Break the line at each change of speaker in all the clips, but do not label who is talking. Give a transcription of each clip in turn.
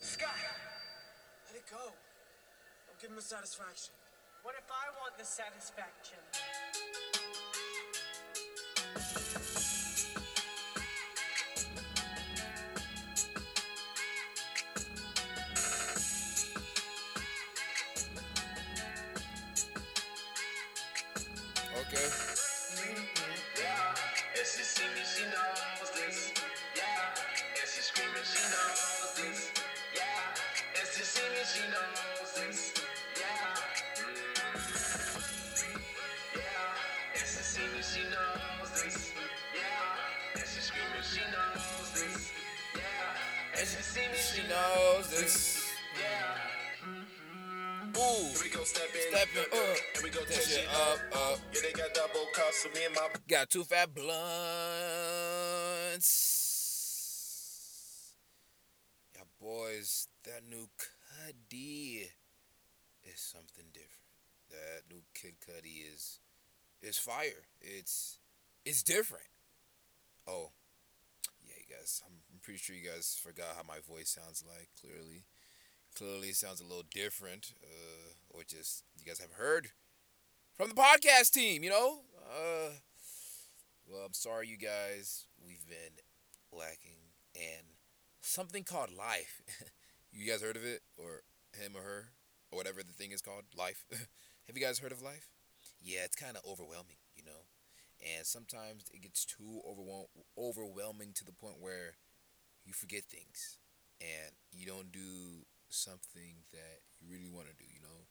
Sky, let it go. Don't give him a satisfaction.
What if I want the satisfaction?
And she see me, She knows this. Yeah.
Ooh.
Here we go, step in.
Step in, uh,
Here we go,
that shit
shit
up,
up.
up.
Yeah, they got double cups for me and my
Got two fat blunts. Yeah, boys, that new Cudi is something different. That new Kid Cudi is is fire. It's it's different. Oh, yeah, you guys. I'm pretty sure you guys forgot how my voice sounds like. Clearly, clearly sounds a little different. Uh, or just you guys have heard from the podcast team. You know. Uh, well, I'm sorry, you guys. We've been lacking and something called life. you guys heard of it, or him or her, or whatever the thing is called, life? Have you guys heard of life? Yeah, it's kind of overwhelming, you know. And sometimes it gets too overwhelm- overwhelming to the point where you forget things and you don't do something that you really want to do, you know.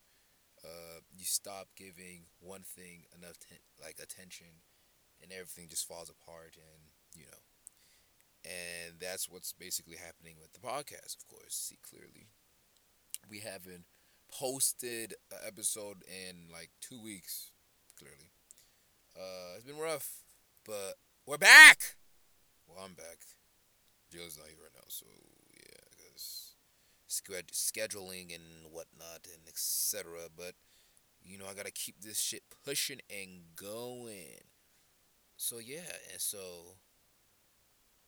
Uh, you stop giving one thing enough ten- like attention and everything just falls apart and you know. And that's what's basically happening with the podcast of course see clearly. We haven't posted an episode in like two weeks clearly. Uh it's been rough but we're back! Well i'm back joe's not here right now so yeah because sched- scheduling and whatnot and etc but you know i gotta keep this shit pushing and going so yeah, and so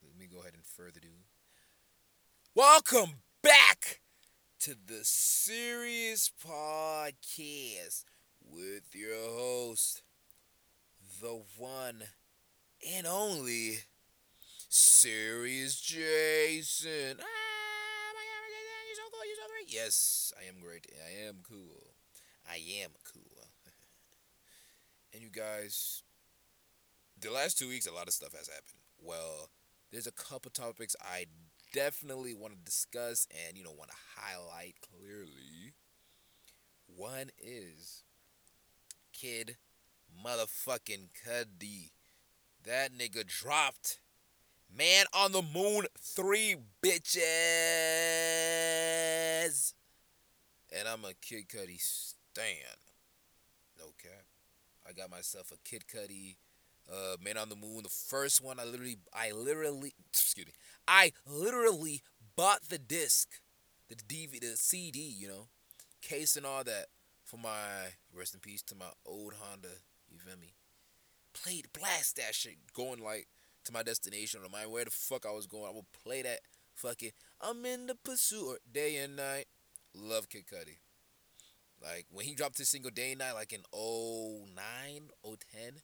let me go ahead and further do. Welcome back to the Serious Podcast with your host, the one and only Serious Jason. Ah, my God, you're so cool, you're so great. Yes, I am great. I am cool. I am cool. and you guys, the last two weeks, a lot of stuff has happened. Well, there's a couple topics I definitely want to discuss and, you know, want to highlight clearly. One is Kid motherfucking Cudi. That nigga dropped Man on the Moon 3 bitches. And I'm a Kid Cudi stan. No cap. I got myself a Kid Cudi uh, Man on the Moon. The first one, I literally, I literally, excuse me, I literally bought the disc, the DVD, the CD, you know, case and all that for my rest in peace to my old Honda. You feel me? Played, blast that shit, going like to my destination or my where the fuck I was going. I would play that fucking I'm in the pursuit day and night. Love Kid Cudi. Like when he dropped his single Day and Night, like in 09, 010,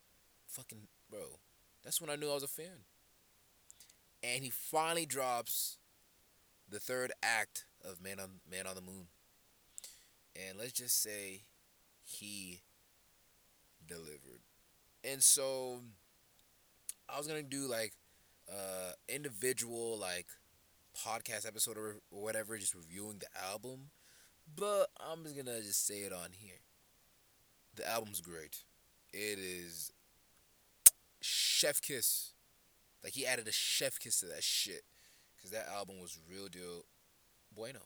fucking bro, that's when I knew I was a fan. And he finally drops the third act of Man on Man on the Moon. And let's just say he delivered. And so I was gonna do like uh individual like podcast episode or whatever, just reviewing the album. But I'm just gonna just say it on here. The album's great. It is chef kiss. Like he added a chef kiss to that shit. Cause that album was real deal bueno.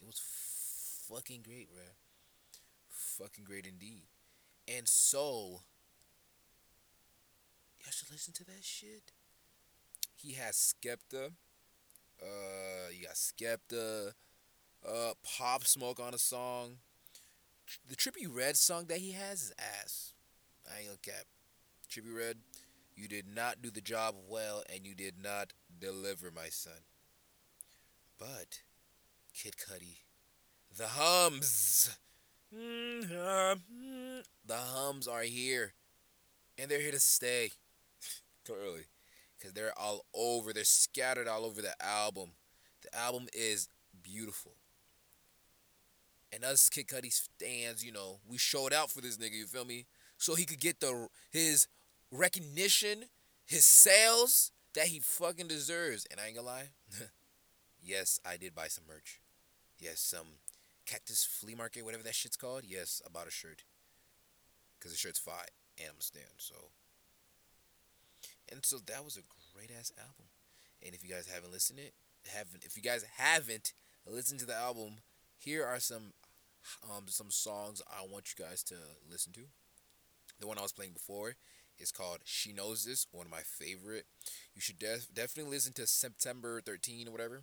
It was fucking great, bro. Fucking great indeed. And so y'all should listen to that shit. He has Skepta. Uh you got Skepta. Uh Pop Smoke on a song. The Trippie Redd song that he has is ass. I ain't gonna cap. Trippie Redd, you did not do the job well and you did not deliver, my son. But Kid Cudi. The hums. The hums are here. And they're here to stay. Clearly. Because they're all over. They're scattered all over the album. The album is beautiful. And us Kid Cudi fans, you know, we showed out for this nigga, you feel me? So he could get the his recognition, his sales that he fucking deserves. And I ain't gonna lie. yes, I did buy some merch. Yes, some cactus flea market, whatever that shit's called. Yes, I bought a shirt. Cause the shirt's fine. And I'm a stand, so and so that was a great ass album. And if you guys haven't listened it, haven't if you guys haven't listened to the album, here are some um some songs I want you guys to listen to. The one I was playing before is called She Knows This, one of my favorite. You should def- definitely listen to September 13 or whatever.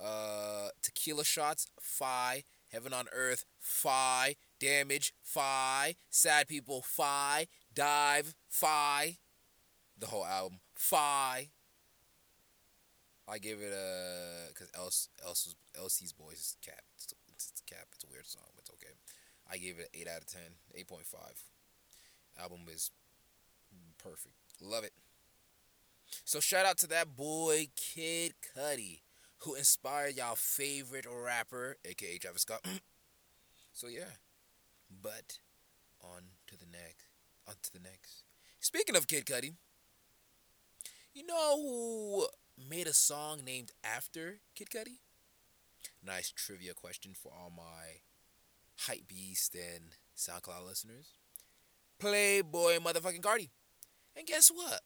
Uh Tequila Shots, Fi, Heaven on Earth, Fi, Damage, Fi, Sad People, Fi, Dive, Phi the whole album. Phi. I give it a because else else Elsie's boys is cap. It's, it's, it's cap. It's a weird song, but it's okay. I gave it an eight out of 10, 8.5. Album is perfect. Love it. So shout out to that boy Kid Cudi, who inspired y'all favorite rapper, aka Travis Scott. so yeah, but on to the next. On to the next. Speaking of Kid Cudi. You know who made a song named after Kid Cudi? Nice trivia question for all my hype beast and SoundCloud listeners. Playboi motherfucking Carti. And guess what?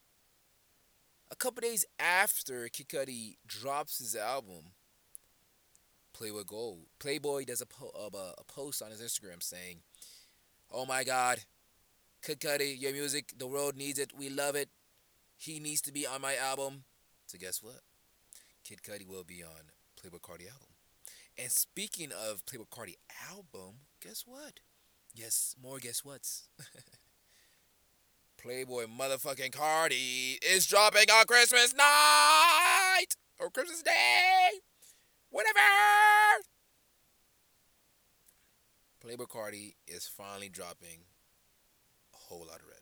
A couple days after Kid Cudi drops his album, Playboi Gold, Playboi does a, po- uh, a post on his Instagram saying, "Oh my God, Kid Cudi, your music, the world needs it. We love it. He needs to be on my album. So guess what? Kid Cudi will be on Playboi Carti album. And speaking of Playboi Carti album, guess what? Yes, more guess what's. Playboi motherfucking Carti is dropping on Christmas night or Christmas Day. Whatever. Playboi Carti is finally dropping a whole lot of red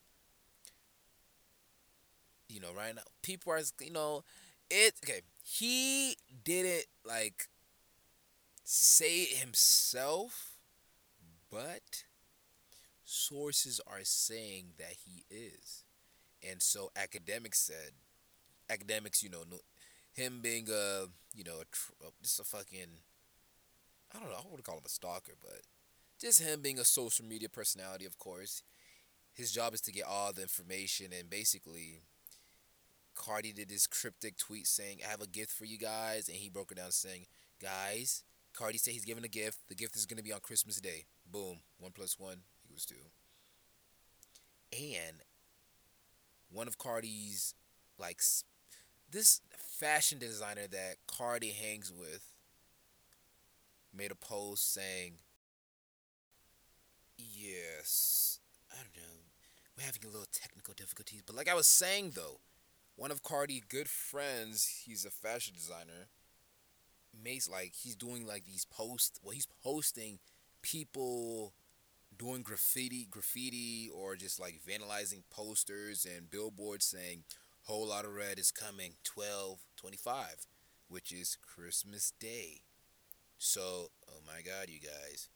you know, right now people are, you know, it okay. He didn't like say it himself, but sources are saying that he is, and so Akademiks said, Akademiks, you know, him being a, you know, a, just a fucking, I don't know, I would call him a stalker, but just him being a social media personality, of course. His job is to get all the information and basically Carti did this cryptic tweet saying, I have a gift for you guys. And he broke it down saying, Guys, Carti said he's giving a gift. The gift is going to be on Christmas Day. Boom. One plus one equals two. And one of Carti's, like, this fashion designer that Carti hangs with made a post saying, Yes, I don't know. We're having a little technical difficulties. But like I was saying, though, one of Carti good friends, he's a fashion designer, makes like he's doing like these posts. Well, he's posting people doing graffiti, graffiti, or just like vandalizing posters and billboards saying "Whole lot of red is coming 12:25," which is Christmas Day. So, oh my God, you guys,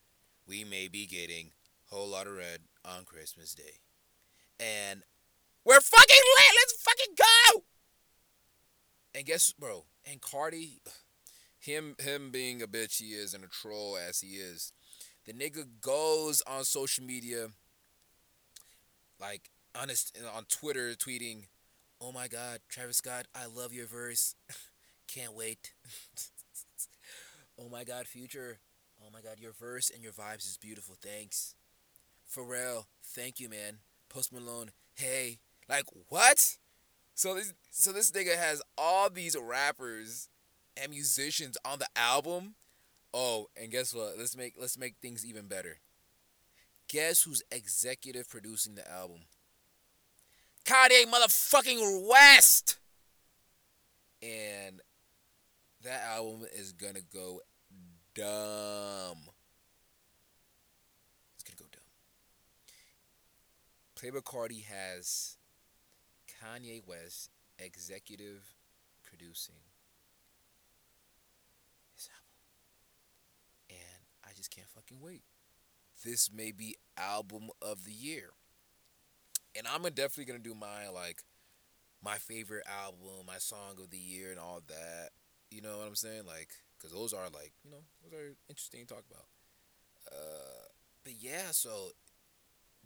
we may be getting whole lot of red on Christmas Day, and we're fucking lit. Let's fucking go. And guess, bro, and Carti, him him being a bitch he is and a troll as he is, the nigga goes on social media, like on his, on Twitter, tweeting, "Oh my God, Travis Scott, I love your verse. Can't wait. oh my God, Future. Oh my God, your verse and your vibes is beautiful. Thanks. Pharrell, thank you, man. Post Malone, hey, like what? So this so this nigga has all these rappers and musicians on the album. Oh, and guess what? Let's make let's make things even better. Guess who's executive producing the album? Kanye motherfucking West. And that album is gonna go dumb. It's gonna go dumb. Playboi Carti has Kanye West executive producing his album. And I just can't fucking wait. This may be album of the year. And I'm definitely gonna do my like my favorite album, my song of the year, and all that. You know what I'm saying? Like, cause those are like, you know, those are interesting to talk about. Uh, but yeah, so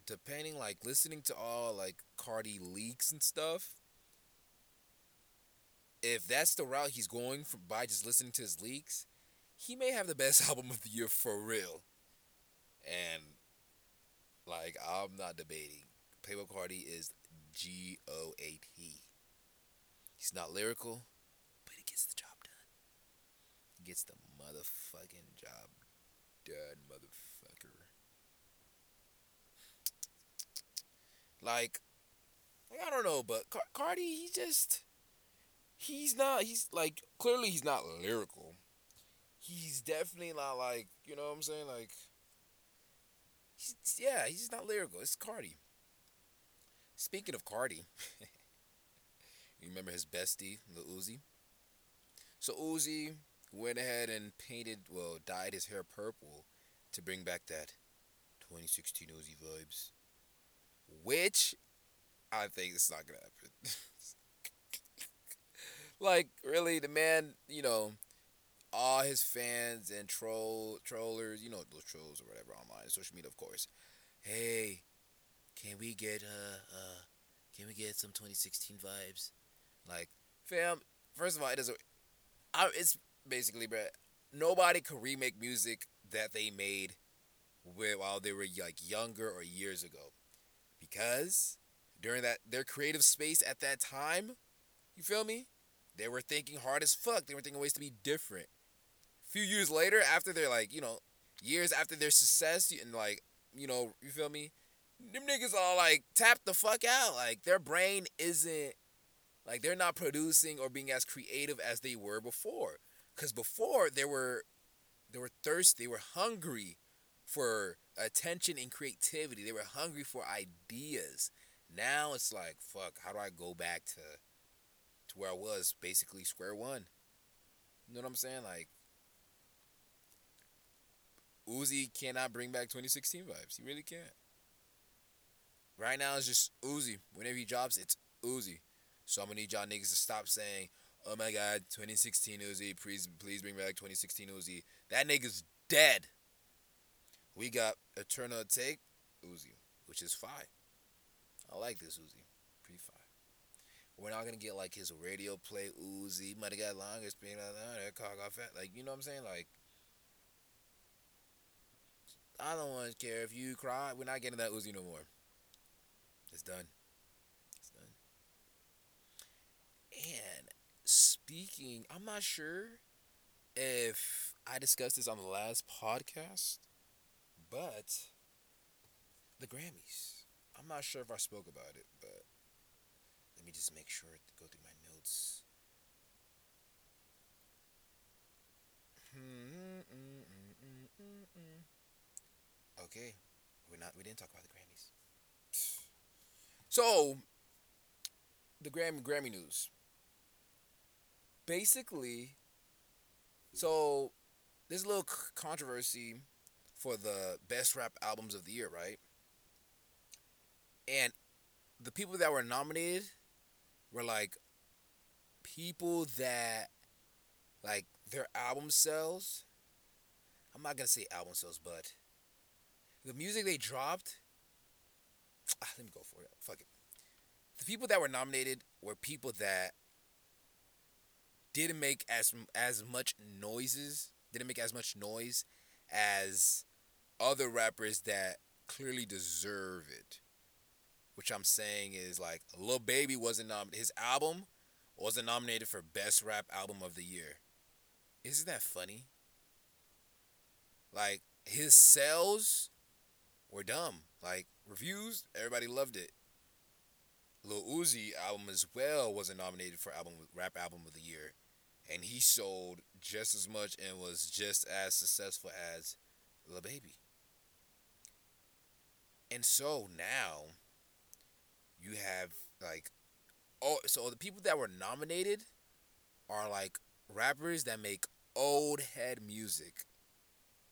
depending, like, listening to all like Carti leaks and stuff. If that's the route he's going from by just listening to his leaks, he may have the best album of the year for real. And like, I'm not debating. Playboi Carti is G O A T. He's not lyrical, but he gets the job done. He gets the motherfucking job done, motherfucker. Like, like I don't know, but Car- Carti, he just, he's not. He's like clearly he's not lyrical. He's definitely not like you know what I'm saying. Like, he's, yeah, he's not lyrical. It's Carti. Speaking of Carti, you remember his bestie, Lil Uzi? So Uzi went ahead and painted, well, dyed his hair purple to bring back that 2016 Uzi vibes. Which I think it's not gonna happen. like, really, the man, you know, all his fans and troll trollers, you know those trolls or whatever online, social media, of course. Hey, can we get uh uh can we get some 2016 vibes? Like, fam, first of all, it doesn't. I, it's basically, bruh, nobody could remake music that they made while they were like younger or years ago, because during that their creative space at that time, you feel me? They were thinking hard as fuck. They were thinking ways to be different. A few years later, after they're like, you know, years after their success, and like, you know, you feel me? them niggas all like tap the fuck out. Like their brain isn't like they're not producing or being as creative as they were before. Cause before they were they were thirsty, they were hungry for attention and creativity. They were hungry for ideas. Now it's like, fuck, how do I go back to to where I was, basically square one? You know what I'm saying? Like Uzi cannot bring back 2016 vibes. He really can't. Right now it's just Uzi. Whenever he drops, it's Uzi. So I'm gonna need y'all niggas to stop saying, "Oh my God, 2016 Uzi, please, please bring back 2016 Uzi." That nigga's dead. We got Eternal Atake Uzi, which is fine. I like this Uzi, pretty fine. We're not gonna get like his radio play Uzi. Might have got longer, being like uh, that car got fat. Like you know what I'm saying? Like I don't want to care if you cry. We're not getting that Uzi no more. It's done. It's done. And speaking, I'm not sure if I discussed this on the last podcast, but the Grammys. I'm not sure if I spoke about it, but let me just make sure to go through my notes. Okay, we're not. We didn't talk about the Grammys. So, the Grammy Grammy news. Basically, so there's a little controversy for the best rap albums of the year, right? And the people that were nominated were like people that like their album sales. I'm not gonna say album sales, but the music they dropped ah, let me go for it. Fuck it. The people that were nominated were people that didn't make as as much noises, didn't make as much noise as other rappers that clearly deserve it. Which I'm saying is like Lil Baby wasn't nominated. His album wasn't nominated for best rap album of the year. Isn't that funny? Like his sales were dumb. Like reviews, everybody loved it. Lil Uzi album as well wasn't nominated for album rap album of the year, and he sold just as much and was just as successful as Lil Baby. And so now you have like oh so the people that were nominated are like rappers that make old head music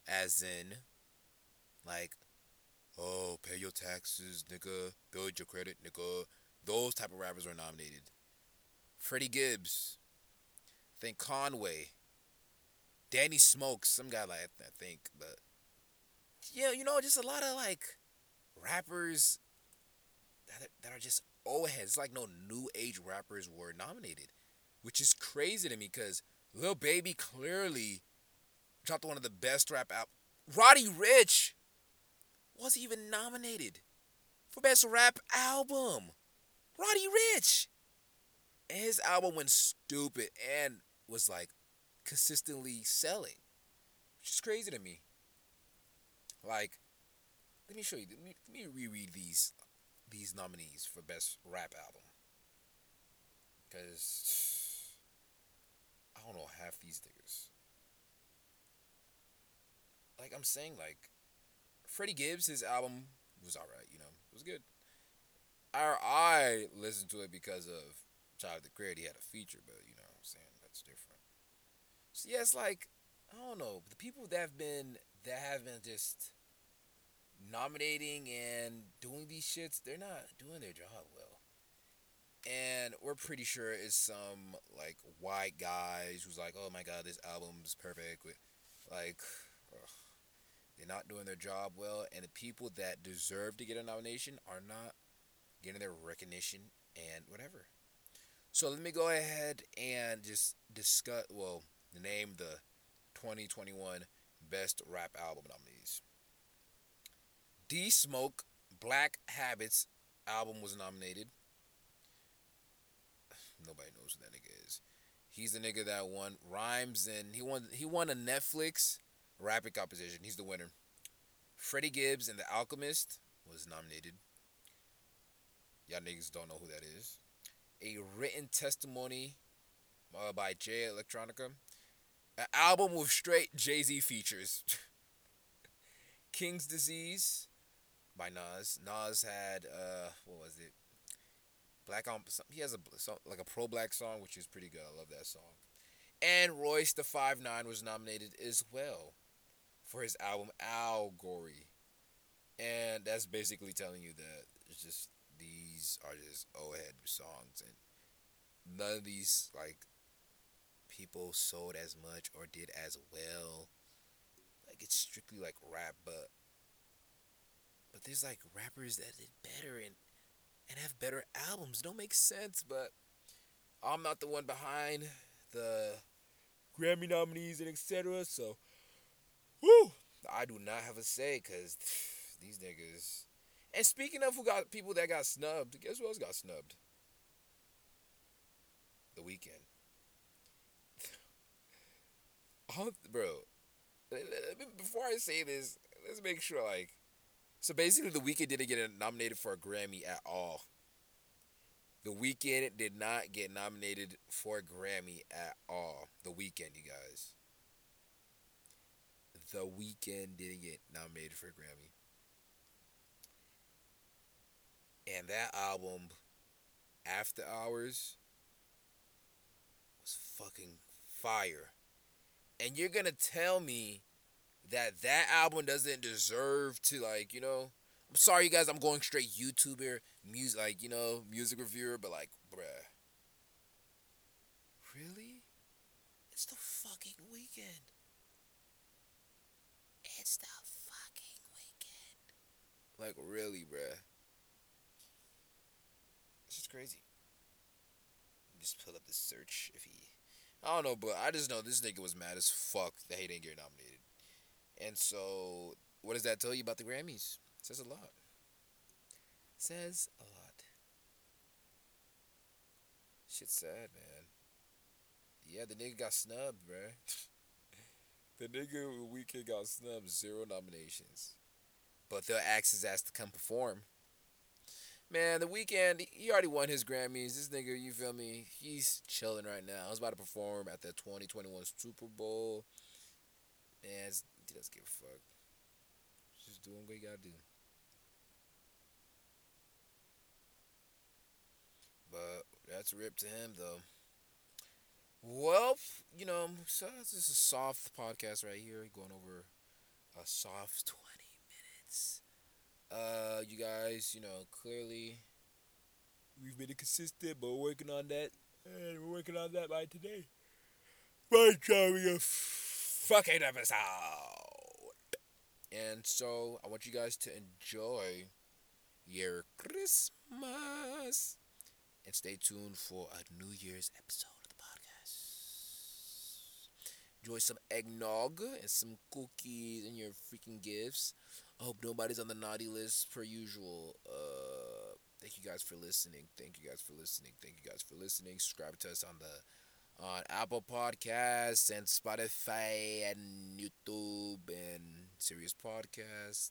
as in like oh pay your taxes nigga build your credit nigga. Those type of rappers were nominated. Freddie gibbs I think conway danny smokes some guy like i think but yeah you know just a lot of like rappers that are, that are just old heads It's like no new age rappers were nominated which is crazy to me because Lil Baby clearly dropped one of the best rap out. Roddy Ricch was even nominated for best rap album. Roddy Ricch, and his album went stupid and was like consistently selling, which is crazy to me. Like, let me show you. Let me, let me reread these these nominees for best rap album because I don't know half these niggas. Like I'm saying, like Freddie Gibbs, his album was alright, you know, it was good. I I listened to it because of Tyler the Creator. He had a feature, but you know what I'm saying that's different. So yeah, it's like I don't know the people that have been that have been just nominating and doing these shits. They're not doing their job well and we're pretty sure it's some like white guys who's like, "Oh my god, this album's perfect." Like, ugh, they're not doing their job well, and the people that deserve to get a nomination are not getting their recognition and whatever. So let me go ahead and just discuss. Well, name the 2021 best rap album nominees. D Smoke Black Habits album was nominated. Nobody knows who that nigga is. He's the nigga that won rhymes and he won he won a Netflix rapping competition. He's the winner. Freddie Gibbs and The Alchemist was nominated. Y'all niggas don't know who that is. A written testimony uh, by Jay Electronica. An album with straight Jay Z features. King's Disease by Nas. Nas had uh what was it? Black on he has a like a pro black song which is pretty good. I love that song. And Royce the Five Nine was nominated as well for his album Allegory, and that's basically telling you that it's just these are just old head songs, and none of these like people sold as much or did as well. Like it's strictly like rap, but but there's like rappers that did better and and have better albums. Don't make sense, but I'm not the one behind the Grammy nominees and etc. So, whoo, I do not have a say because these niggas. And speaking of who got people that got snubbed, guess who else got snubbed? The Weeknd. bro, before I say this, let's make sure like so basically, The Weeknd didn't get nominated for a Grammy at all. The Weeknd did not get nominated for a Grammy at all. The Weeknd, you guys. The Weeknd didn't get nominated for a Grammy. And that album, After Hours, was fucking fire. And you're gonna tell me that that album doesn't deserve to like you know i'm sorry you guys i'm going straight youtuber music like you know music reviewer but like bruh really it's the fucking Weeknd. it's the fucking Weeknd. like really bruh this is crazy just pull up the search if he I don't know, but I just know this nigga was mad as fuck that he didn't get nominated. And so, what does that tell you about the Grammys? It says a lot. Says a lot. Shit's sad, man. Yeah, the nigga got snubbed, bruh. the nigga Weeknd got snubbed, zero nominations. But they'll ask his ass to come perform. Man, the Weeknd he already won his Grammys. This nigga, you feel me? He's chilling right now. I was about to perform at the 2021 Super Bowl. Man, he doesn't give a fuck. Just doing what he gotta do. But that's a rip to him, though. Well, you know, so this is a soft podcast right here, going over a soft 20 minutes. Uh, you guys, you know, clearly we've been consistent, but we're working on that. And we're working on that by today. By a fucking episode. And so I want you guys to enjoy your Christmas and stay tuned for a New Year's episode of the podcast. Enjoy some eggnog and some cookies and your freaking gifts. I hope nobody's on the naughty list per usual. Uh, thank you guys for listening. Thank you guys for listening. Thank you guys for listening. Subscribe to us on the on Apple Podcasts and Spotify and YouTube and Serious Podcast.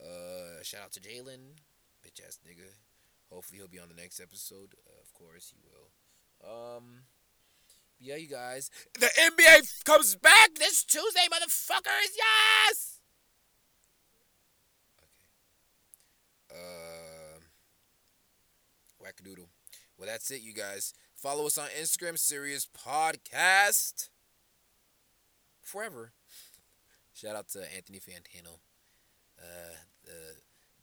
Uh, shout out to Jalen, bitch ass nigga. Hopefully he'll be on the next episode. Uh, of course he will. Um, yeah, you guys. The NBA comes back this Tuesday, motherfuckers. Yes. Okay. Uh, wackadoodle. Well, that's it, you guys. Follow us on Instagram, Serious Podcast. Forever. Shout out to Anthony Fantano. Uh, the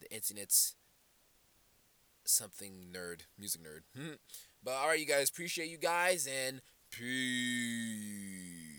the internet's something nerd, music nerd. but all right, you guys, appreciate you guys and peace.